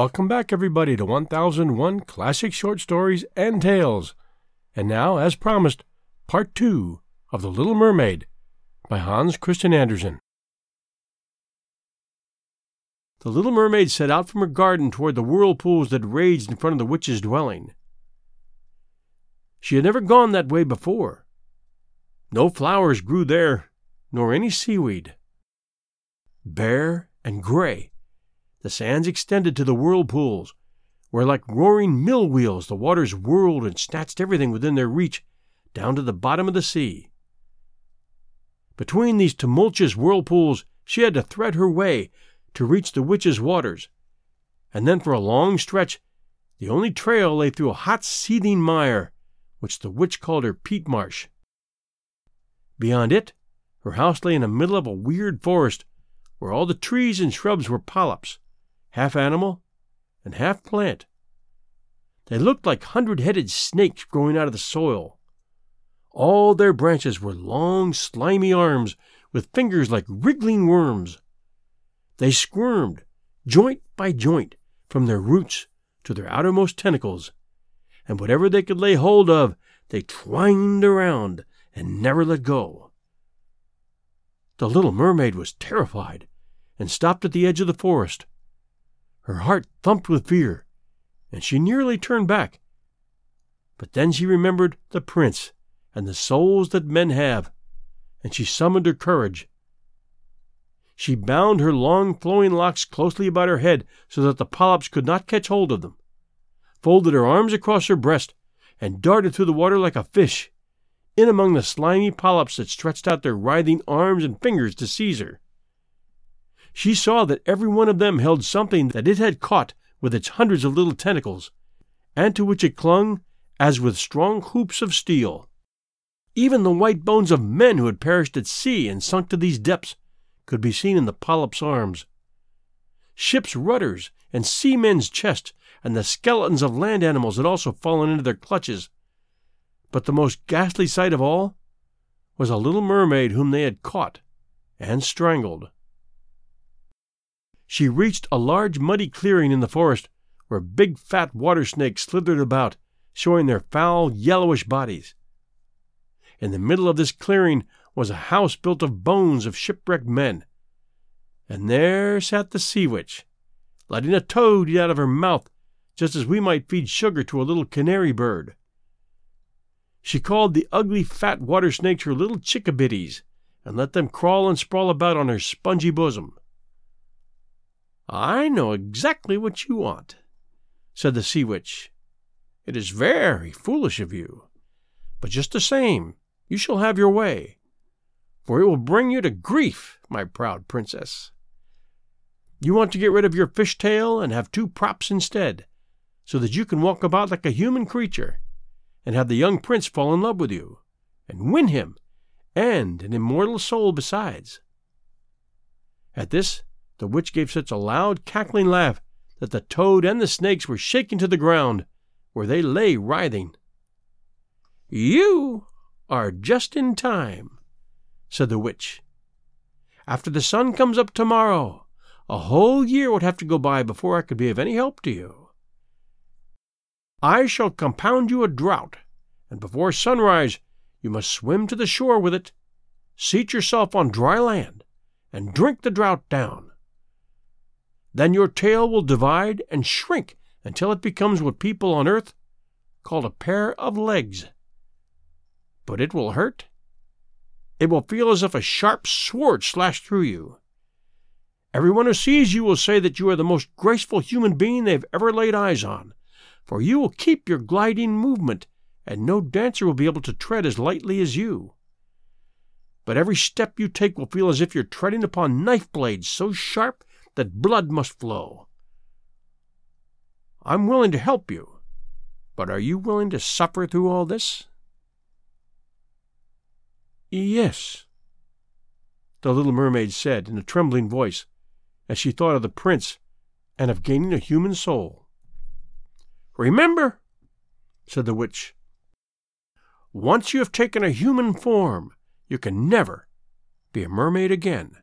Welcome back, everybody, to 1001 Classic Short Stories and Tales. And now, as promised, part two of The Little Mermaid by Hans Christian Andersen. The little mermaid set out from her garden toward the whirlpools that raged in front of the witch's dwelling. She had never gone that way before. No flowers grew there, nor any seaweed. Bare and gray, the sands extended to the whirlpools, where like roaring mill wheels the waters whirled and snatched everything within their reach down to the bottom of the sea. Between these tumultuous whirlpools she had to thread her way to reach the witch's waters, and then for a long stretch the only trail lay through a hot seething mire, which the witch called her peat marsh. Beyond it, her house lay in the middle of a weird forest, where all the trees and shrubs were polyps, half animal and half plant. They looked like hundred headed snakes growing out of the soil. All their branches were long, slimy arms with fingers like wriggling worms. They squirmed, joint by joint, from their roots to their outermost tentacles, and whatever they could lay hold of, they twined around and never let go. The little mermaid was terrified and stopped at the edge of the forest. Her heart thumped with fear, and she nearly turned back. But then she remembered the prince and the souls that men have, and she summoned her courage she bound her long flowing locks closely about her head so that the polyps could not catch hold of them, folded her arms across her breast, and darted through the water like a fish, in among the slimy polyps that stretched out their writhing arms and fingers to seize her. She saw that every one of them held something that it had caught with its hundreds of little tentacles, and to which it clung as with strong hoops of steel. Even the white bones of men who had perished at sea and sunk to these depths could be seen in the polyp's arms. Ships' rudders and seamen's chests and the skeletons of land animals had also fallen into their clutches. But the most ghastly sight of all was a little mermaid whom they had caught and strangled. She reached a large muddy clearing in the forest where big fat water snakes slithered about, showing their foul yellowish bodies. In the middle of this clearing was a house built of bones of shipwrecked men. And there sat the sea witch, letting a toad eat out of her mouth just as we might feed sugar to a little canary bird. She called the ugly fat water snakes her little chickabiddies, and let them crawl and sprawl about on her spongy bosom. I know exactly what you want, said the sea witch. It is very foolish of you, but just the same, you shall have your way for it will bring you to grief, my proud princess. You want to get rid of your fish tail and have two props instead, so that you can walk about like a human creature, and have the young prince fall in love with you, and win him, and an immortal soul besides. At this, the witch gave such a loud, cackling laugh that the toad and the snakes were shaken to the ground, where they lay writhing. You are just in time, said the witch. After the sun comes up tomorrow, a whole year would have to go by before I could be of any help to you. I shall compound you a draught, and before sunrise you must swim to the shore with it, seat yourself on dry land, and drink the draught down. Then your tail will divide and shrink until it becomes what people on earth call a pair of legs. But it will hurt it will feel as if a sharp sword slashed through you. Everyone who sees you will say that you are the most graceful human being they have ever laid eyes on, for you will keep your gliding movement, and no dancer will be able to tread as lightly as you. But every step you take will feel as if you're treading upon knife blades so sharp that blood must flow. I'm willing to help you, but are you willing to suffer through all this? Yes, the little mermaid said in a trembling voice, as she thought of the prince and of gaining a human soul. Remember, said the witch, once you have taken a human form, you can never be a mermaid again.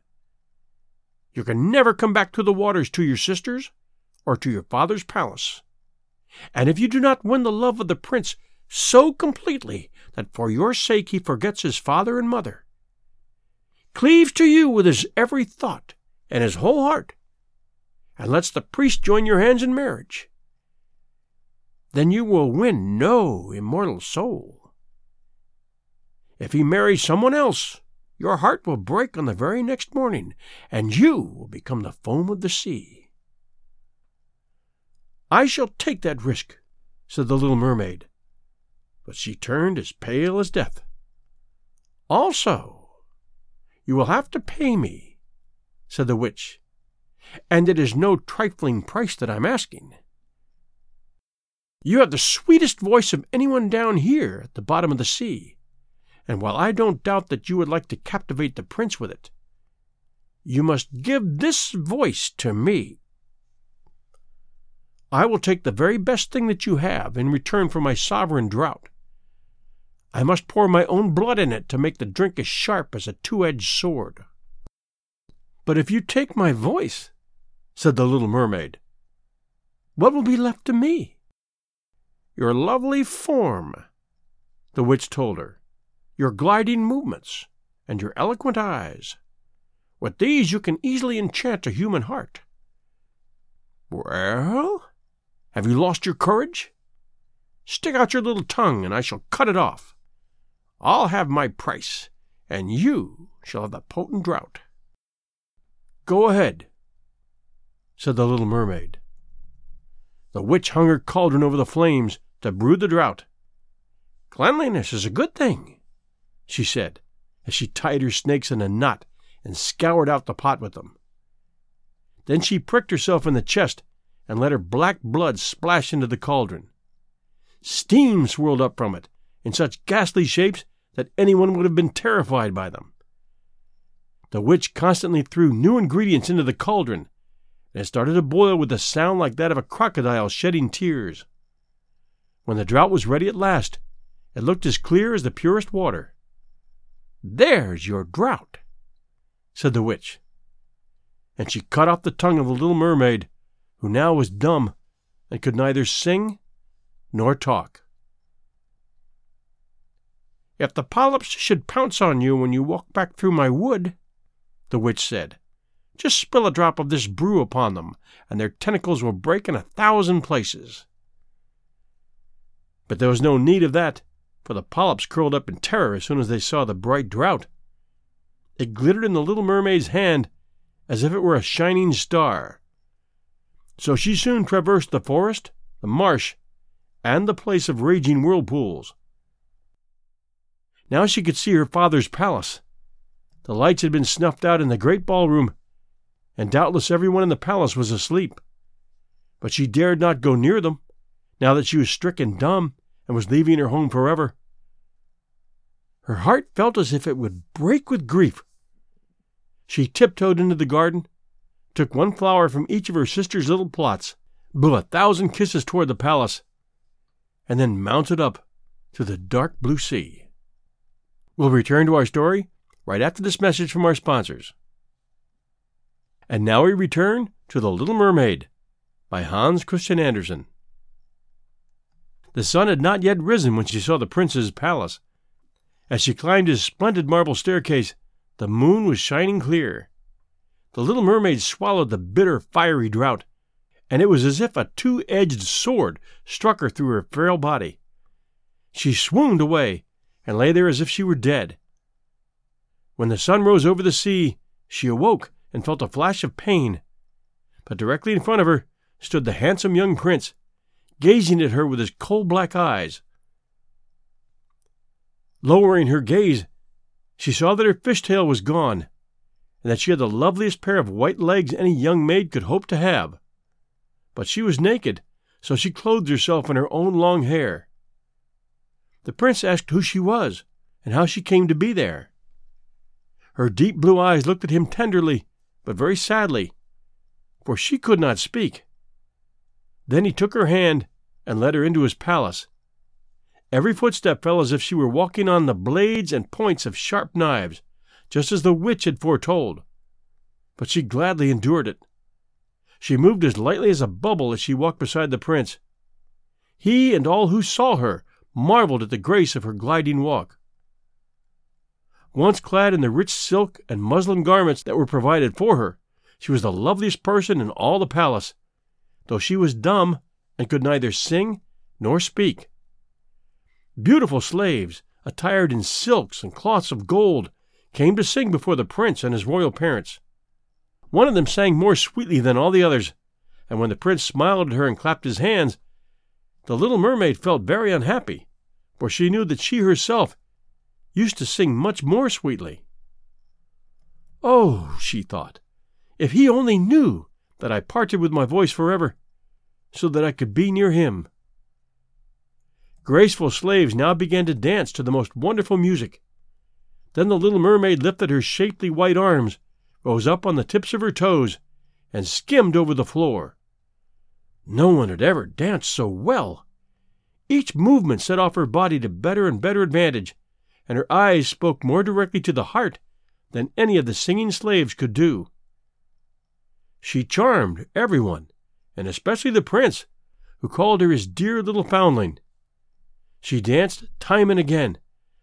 You can never come back to the waters to your sisters, or to your father's palace. And if you do not win the love of the prince so completely that for your sake he forgets his father and mother, cleaves to you with his every thought and his whole heart, and lets the priest join your hands in marriage, then you will win no immortal soul. If he marries someone else, your heart will break on the very next morning, and you will become the foam of the sea. I shall take that risk, said the little mermaid, but she turned as pale as death. Also, you will have to pay me, said the witch, and it is no trifling price that I'm asking. You have the sweetest voice of anyone down here at the bottom of the sea, and while I don't doubt that you would like to captivate the prince with it, you must give this voice to me. I will take the very best thing that you have in return for my sovereign draught. I must pour my own blood in it to make the drink as sharp as a two edged sword. But if you take my voice, said the little mermaid, what will be left to me? Your lovely form, the witch told her, your gliding movements, and your eloquent eyes. With these you can easily enchant a human heart. Well, have you lost your courage? Stick out your little tongue, and I shall cut it off. I'll have my price, and you shall have the potent draught. Go ahead, said the little mermaid. The witch hung her cauldron over the flames to brew the draught. Cleanliness is a good thing, she said, as she tied her snakes in a knot and scoured out the pot with them. Then she pricked herself in the chest and let her black blood splash into the cauldron. Steam swirled up from it in such ghastly shapes that anyone would have been terrified by them. The witch constantly threw new ingredients into the cauldron, and it started to boil with a sound like that of a crocodile shedding tears. When the draught was ready at last, it looked as clear as the purest water. There's your draught, said the witch. And she cut off the tongue of the little mermaid, who now was dumb and could neither sing nor talk. If the polyps should pounce on you when you walk back through my wood, the witch said, just spill a drop of this brew upon them, and their tentacles will break in a thousand places. But there was no need of that, for the polyps curled up in terror as soon as they saw the bright draught. It glittered in the little mermaid's hand as if it were a shining star. So she soon traversed the forest, the marsh, and the place of raging whirlpools. Now she could see her father's palace. The lights had been snuffed out in the great ballroom, and doubtless everyone in the palace was asleep. But she dared not go near them, now that she was stricken dumb and was leaving her home forever. Her heart felt as if it would break with grief. She tiptoed into the garden, took one flower from each of her sister's little plots, blew a thousand kisses toward the palace, and then mounted up to the dark blue sea. We'll return to our story right after this message from our sponsors. And now we return to The Little Mermaid by Hans Christian Andersen. The sun had not yet risen when she saw the prince's palace. As she climbed his splendid marble staircase, the moon was shining clear. The little mermaid swallowed the bitter, fiery draught, and it was as if a two edged sword struck her through her frail body. She swooned away and lay there as if she were dead. When the sun rose over the sea, she awoke and felt a flash of pain. But directly in front of her stood the handsome young prince, gazing at her with his coal black eyes. Lowering her gaze, she saw that her fishtail was gone, and that she had the loveliest pair of white legs any young maid could hope to have. But she was naked, so she clothed herself in her own long hair. The prince asked who she was, and how she came to be there. Her deep blue eyes looked at him tenderly, but very sadly, for she could not speak. Then he took her hand and led her into his palace. Every footstep fell as if she were walking on the blades and points of sharp knives, just as the witch had foretold. But she gladly endured it. She moved as lightly as a bubble as she walked beside the prince. He and all who saw her marveled at the grace of her gliding walk. Once clad in the rich silk and muslin garments that were provided for her, she was the loveliest person in all the palace, though she was dumb and could neither sing nor speak. Beautiful slaves, attired in silks and cloths of gold, came to sing before the prince and his royal parents. One of them sang more sweetly than all the others, and when the prince smiled at her and clapped his hands, the little mermaid felt very unhappy, for she knew that she herself used to sing much more sweetly. Oh, she thought, if he only knew that I parted with my voice forever, so that I could be near him. Graceful slaves now began to dance to the most wonderful music. Then the little mermaid lifted her shapely white arms rose up on the tips of her toes, and skimmed over the floor. No one had ever danced so well. Each movement set off her body to better and better advantage, and her eyes spoke more directly to the heart than any of the singing slaves could do. She charmed everyone, and especially the prince, who called her his dear little foundling. She danced time and again,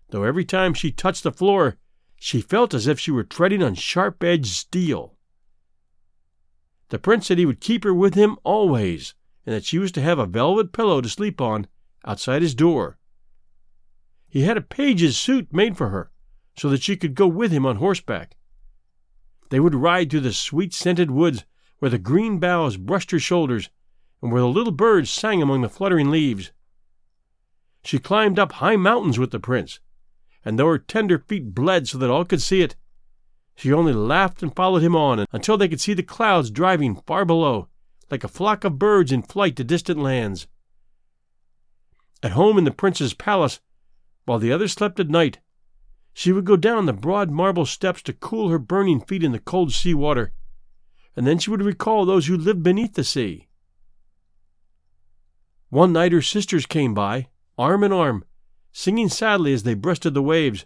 though every time she touched the floor, she felt as if she were treading on sharp edged steel. The prince said he would keep her with him always, and that she was to have a velvet pillow to sleep on outside his door. He had a page's suit made for her, so that she could go with him on horseback. They would ride through the sweet scented woods where the green boughs brushed her shoulders, and where the little birds sang among the fluttering leaves. She climbed up high mountains with the prince, and though her tender feet bled so that all could see it, she only laughed and followed him on until they could see the clouds driving far below, like a flock of birds in flight to distant lands. At home in the prince's palace, while the others slept at night, she would go down the broad marble steps to cool her burning feet in the cold sea water, and then she would recall those who lived beneath the sea. One night her sisters came by, arm in arm, singing sadly as they breasted the waves.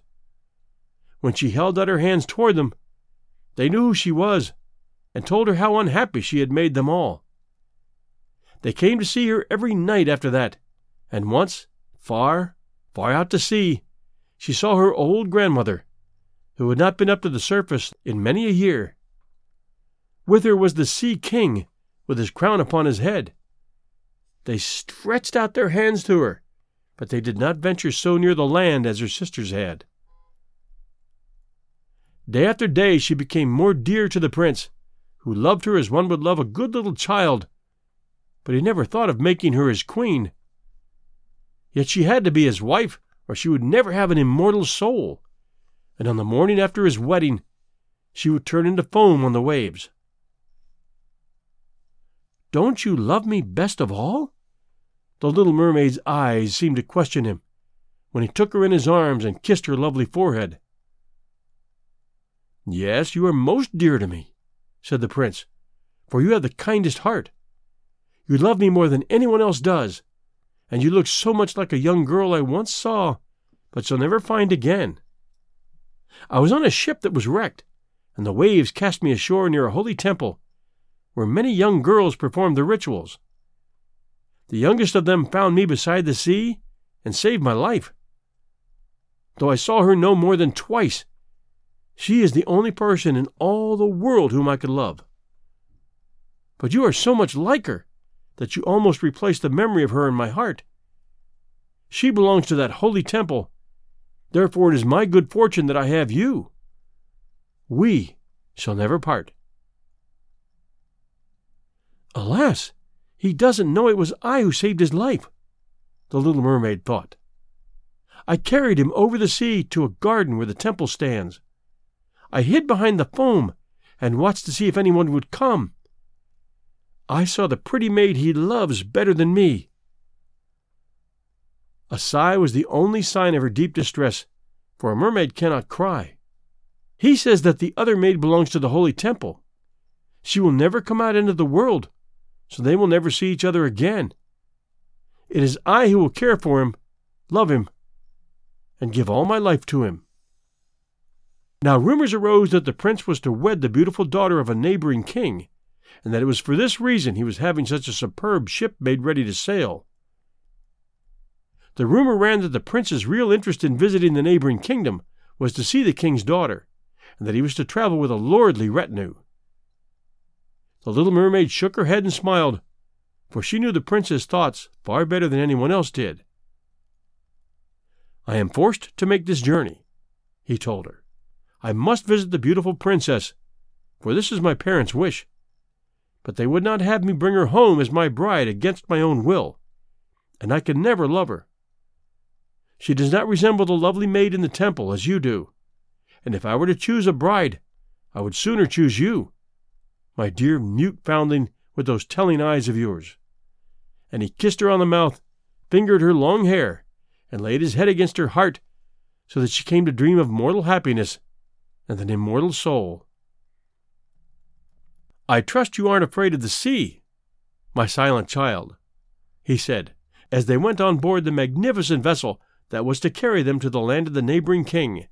When she held out her hands toward them, they knew who she was, and told her how unhappy she had made them all. They came to see her every night after that, and once, far, far out to sea, she saw her old grandmother, who had not been up to the surface in many a year. With her was the Sea King, with his crown upon his head. They stretched out their hands to her, but they did not venture so near the land as her sisters had. Day after day she became more dear to the prince, who loved her as one would love a good little child, but he never thought of making her his queen. Yet she had to be his wife, or she would never have an immortal soul, and on the morning after his wedding she would turn into foam on the waves. Don't you love me best of all? The little mermaid's eyes seemed to question him when he took her in his arms and kissed her lovely forehead. Yes, you are most dear to me, said the prince, for you have the kindest heart. You love me more than anyone else does, and you look so much like a young girl I once saw, but shall never find again. I was on a ship that was wrecked, and the waves cast me ashore near a holy temple, where many young girls performed the rituals. The youngest of them found me beside the sea and saved my life. Though I saw her no more than twice, she is the only person in all the world whom I could love. But you are so much like her that you almost replace the memory of her in my heart. She belongs to that holy temple. Therefore, it is my good fortune that I have you. We shall never part. Alas! He doesn't know it was I who saved his life, the little mermaid thought. I carried him over the sea to a garden where the temple stands. I hid behind the foam and watched to see if anyone would come. I saw the pretty maid he loves better than me. A sigh was the only sign of her deep distress, for a mermaid cannot cry. He says that the other maid belongs to the holy temple. She will never come out into the world, so they will never see each other again. It is I who will care for him, love him, and give all my life to him. Now rumors arose that the prince was to wed the beautiful daughter of a neighboring king, and that it was for this reason he was having such a superb ship made ready to sail. The rumor ran that the prince's real interest in visiting the neighboring kingdom was to see the king's daughter, and that he was to travel with a lordly retinue. The little mermaid shook her head and smiled, for she knew the prince's thoughts far better than anyone else did. I am forced to make this journey, he told her. I must visit the beautiful princess, for this is my parents' wish. But they would not have me bring her home as my bride against my own will, and I can never love her. She does not resemble the lovely maid in the temple as you do, and if I were to choose a bride, I would sooner choose you, my dear mute foundling with those telling eyes of yours. And he kissed her on the mouth, fingered her long hair, and laid his head against her heart, so that she came to dream of mortal happiness and an immortal soul. I trust you aren't afraid of the sea, my silent child, he said, as they went on board the magnificent vessel that was to carry them to the land of the neighboring king.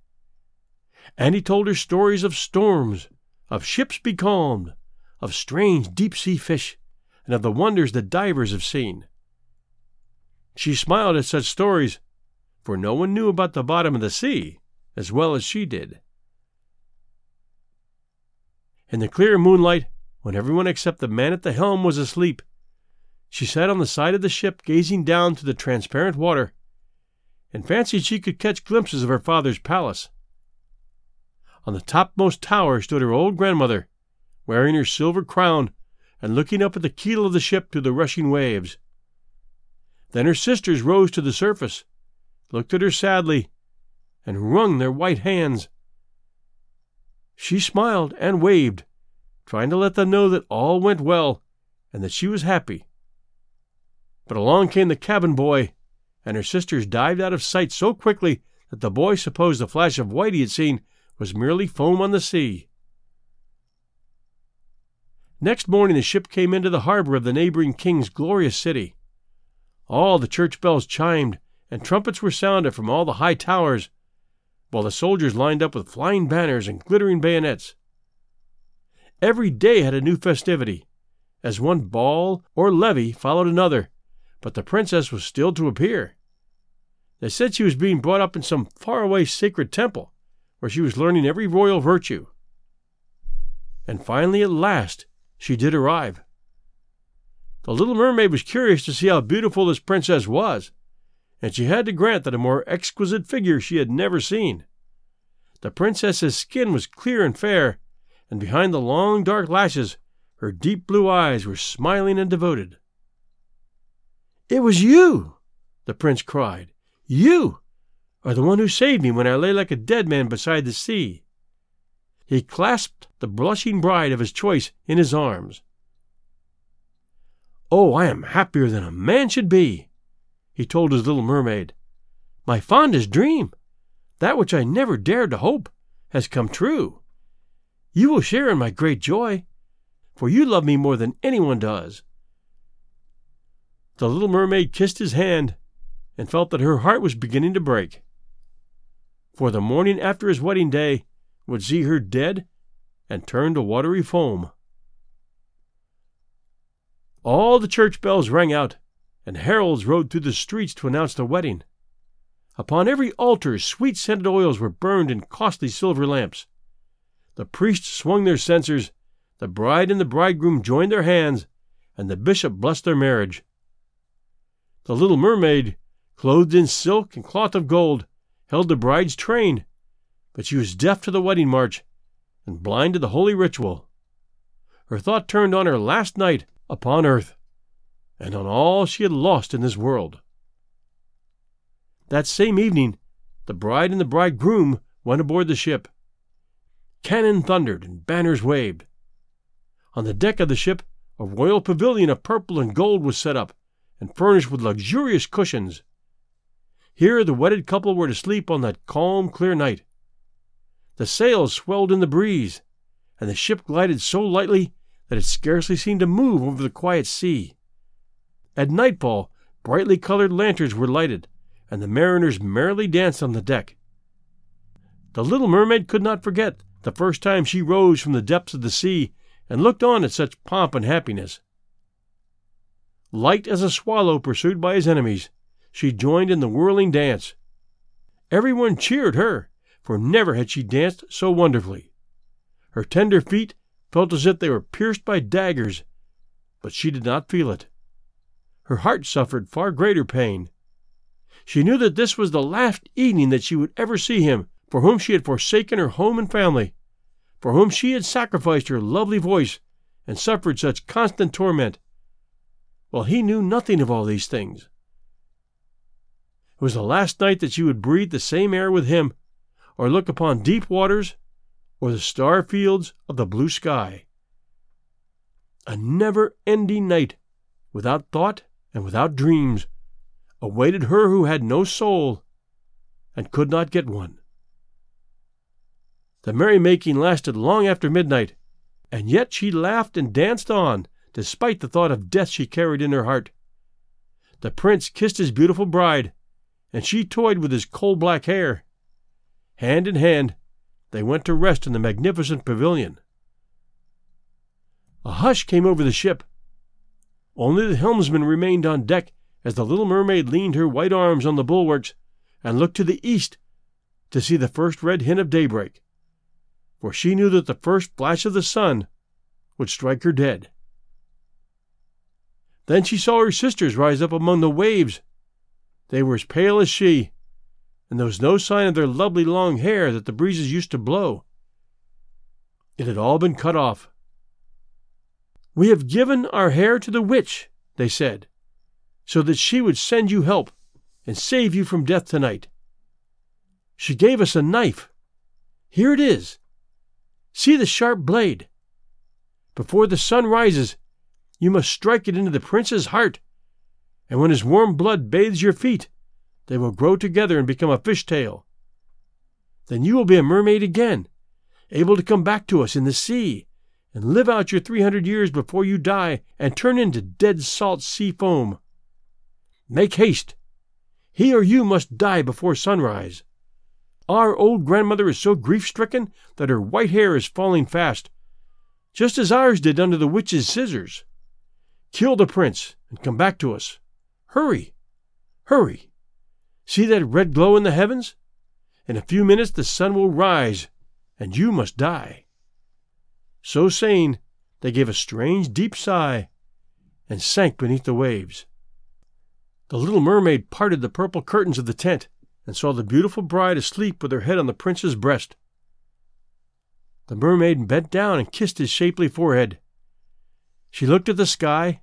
And he told her stories of storms, of ships becalmed, of strange deep sea fish, and of the wonders that divers have seen. She smiled at such stories, for no one knew about the bottom of the sea as well as she did. In the clear moonlight, when everyone except the man at the helm was asleep. She sat on the side of the ship gazing down to the transparent water, and fancied she could catch glimpses of her father's palace. On the topmost tower stood her old grandmother, wearing her silver crown and looking up at the keel of the ship to the rushing waves. Then her sisters rose to the surface, looked at her sadly, and wrung their white hands. She smiled and waved, trying to let them know that all went well and that she was happy. But along came the cabin boy, and her sisters dived out of sight so quickly that the boy supposed the flash of white he had seen was merely foam on the sea. Next morning the ship came into the harbor of the neighboring king's glorious city. All the church bells chimed, and trumpets were sounded from all the high towers, while the soldiers lined up with flying banners and glittering bayonets. Every day had a new festivity, as one ball or levee followed another, but the princess was still to appear. They said she was being brought up in some faraway sacred temple, where she was learning every royal virtue. And finally, at last, she did arrive. The little mermaid was curious to see how beautiful this princess was, and she had to grant that a more exquisite figure she had never seen. The princess's skin was clear and fair, and behind the long dark lashes her deep blue eyes were smiling and devoted. It was you! the prince cried. You are the one who saved me when I lay like a dead man beside the sea. He clasped the blushing bride of his choice in his arms. Oh, I am happier than a man should be, he told his little mermaid. My fondest dream, that which I never dared to hope, has come true. You will share in my great joy, for you love me more than anyone does. The little mermaid kissed his hand and felt that her heart was beginning to break. For the morning after his wedding day would see her dead and turned to watery foam. All the church bells rang out, and heralds rode through the streets to announce the wedding. Upon every altar, sweet scented oils were burned in costly silver lamps. The priests swung their censers, the bride and the bridegroom joined their hands, and the bishop blessed their marriage. The little mermaid, clothed in silk and cloth of gold, held the bride's train, but she was deaf to the wedding march and blind to the holy ritual. Her thought turned on her last night upon earth and on all she had lost in this world. That same evening, the bride and the bridegroom went aboard the ship. Cannon thundered and banners waved. On the deck of the ship, a royal pavilion of purple and gold was set up and furnished with luxurious cushions. Here the wedded couple were to sleep on that calm, clear night. The sails swelled in the breeze, and the ship glided so lightly that it scarcely seemed to move over the quiet sea. At nightfall, brightly colored lanterns were lighted, and the mariners merrily danced on the deck. The little mermaid could not forget the first time she rose from the depths of the sea and looked on at such pomp and happiness. Light as a swallow pursued by his enemies, she joined in the whirling dance. Everyone cheered her, for never had she danced so wonderfully. Her tender feet felt as if they were pierced by daggers, but she did not feel it. Her heart suffered far greater pain. She knew that this was the last evening that she would ever see him, for whom she had forsaken her home and family, for whom she had sacrificed her lovely voice and suffered such constant torment, while he knew nothing of all these things. It was the last night that she would breathe the same air with him, or look upon deep waters, or the star fields of the blue sky. A never ending night, without thought and without dreams, awaited her who had no soul and could not get one. The merrymaking lasted long after midnight, and yet she laughed and danced on, despite the thought of death she carried in her heart. The prince kissed his beautiful bride, and she toyed with his coal black hair. Hand in hand, they went to rest in the magnificent pavilion. A hush came over the ship. Only the helmsman remained on deck as the little mermaid leaned her white arms on the bulwarks and looked to the east to see the first red hint of daybreak, for she knew that the first flash of the sun would strike her dead. Then she saw her sisters rise up among the waves. They were as pale as she, and there was no sign of their lovely long hair that the breezes used to blow. It had all been cut off. We have given our hair to the witch, they said, so that she would send you help and save you from death tonight. She gave us a knife. Here it is. See the sharp blade. Before the sun rises, you must strike it into the prince's heart, and when his warm blood bathes your feet, they will grow together and become a fish tail. Then you will be a mermaid again, able to come back to us in the sea and live out your three hundred years before you die and turn into dead salt sea foam. Make haste. He or you must die before sunrise. Our old grandmother is so grief stricken that her white hair is falling fast, just as ours did under the witch's scissors. Kill the prince and come back to us. Hurry! Hurry! See that red glow in the heavens? In a few minutes the sun will rise, and you must die. So saying, they gave a strange deep sigh and sank beneath the waves. The little mermaid parted the purple curtains of the tent and saw the beautiful bride asleep with her head on the prince's breast. The mermaid bent down and kissed his shapely forehead. She looked at the sky,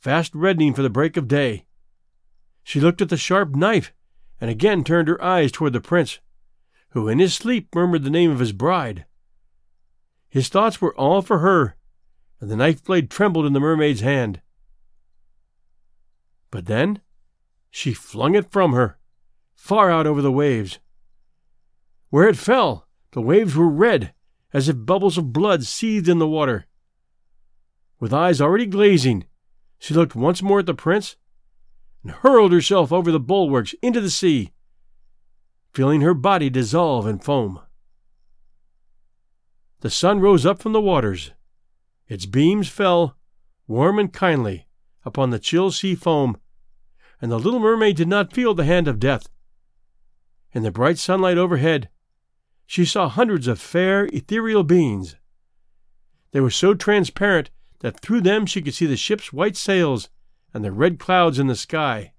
fast reddening for the break of day. She looked at the sharp knife and again turned her eyes toward the prince, who in his sleep murmured the name of his bride. His thoughts were all for her, and the knife blade trembled in the mermaid's hand. But then she flung it from her, far out over the waves. Where it fell, the waves were red, as if bubbles of blood seethed in the water. With eyes already glazing, she looked once more at the prince and hurled herself over the bulwarks into the sea, feeling her body dissolve in foam. The sun rose up from the waters. Its beams fell, warm and kindly, upon the chill sea foam and the little mermaid did not feel the hand of death. In the bright sunlight overhead, she saw hundreds of fair, ethereal beings. They were so transparent that through them she could see the ship's white sails and the red clouds in the sky.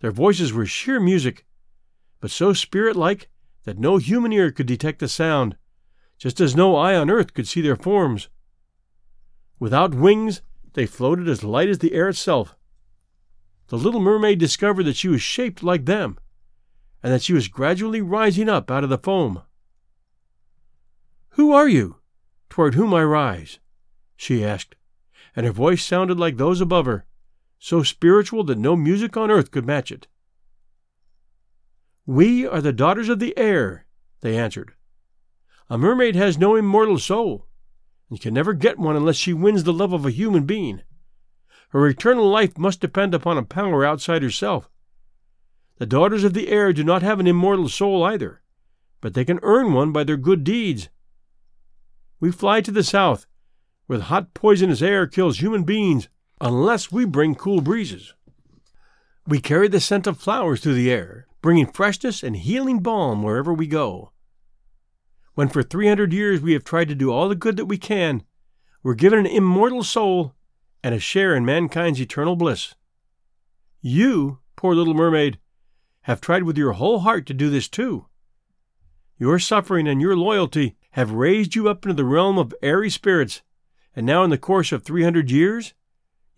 Their voices were sheer music, but so spirit like that no human ear could detect the sound, just as no eye on earth could see their forms. Without wings, they floated as light as the air itself the little mermaid discovered that she was shaped like them, and that she was gradually rising up out of the foam. Who are you, toward whom I rise? she asked, and her voice sounded like those above her, so spiritual that no music on earth could match it. We are the daughters of the air, they answered. A mermaid has no immortal soul, and can never get one unless she wins the love of a human being. Her eternal life must depend upon a power outside herself. The daughters of the air do not have an immortal soul either, but they can earn one by their good deeds. We fly to the south, where the hot poisonous air kills human beings unless we bring cool breezes. We carry the scent of flowers through the air, bringing freshness and healing balm wherever we go. When for 300 years we have tried to do all the good that we can, we're given an immortal soul and a share in mankind's eternal bliss. You, poor little mermaid, have tried with your whole heart to do this too. Your suffering and your loyalty have raised you up into the realm of airy spirits, and now in the course of 300 years,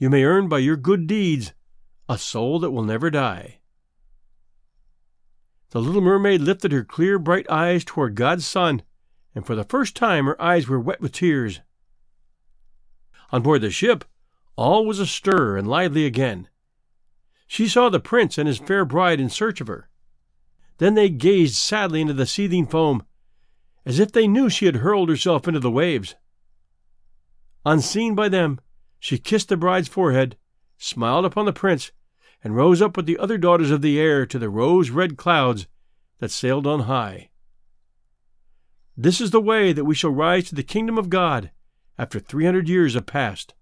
you may earn by your good deeds a soul that will never die. The little mermaid lifted her clear, bright eyes toward God's sun, and for the first time her eyes were wet with tears. On board the ship, all was astir and lively again. She saw the prince and his fair bride in search of her. Then they gazed sadly into the seething foam, as if they knew she had hurled herself into the waves. Unseen by them, she kissed the bride's forehead, smiled upon the prince, and rose up with the other daughters of the air to the rose red clouds that sailed on high. This is the way that we shall rise to the kingdom of God after 300 years have passed.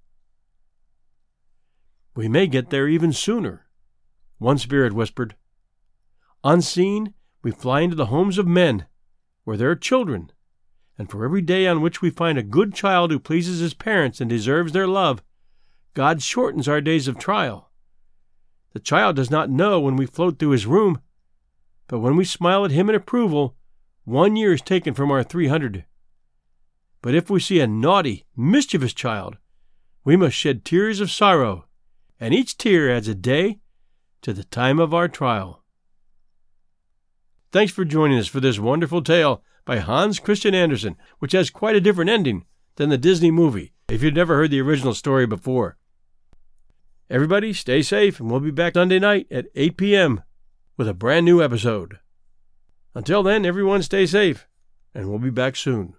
We may get there even sooner, one spirit whispered. Unseen, we fly into the homes of men, where there are children, and for every day on which we find a good child who pleases his parents and deserves their love, God shortens our days of trial. The child does not know when we float through his room, but when we smile at him in approval, one year is taken from our three hundred. But if we see a naughty, mischievous child, we must shed tears of sorrow, and each tear adds a day to the time of our trial. Thanks for joining us for this wonderful tale by Hans Christian Andersen, which has quite a different ending than the Disney movie, if you've never heard the original story before. Everybody, stay safe, and we'll be back Sunday night at 8 p.m. with a brand new episode. Until then, everyone stay safe, and we'll be back soon.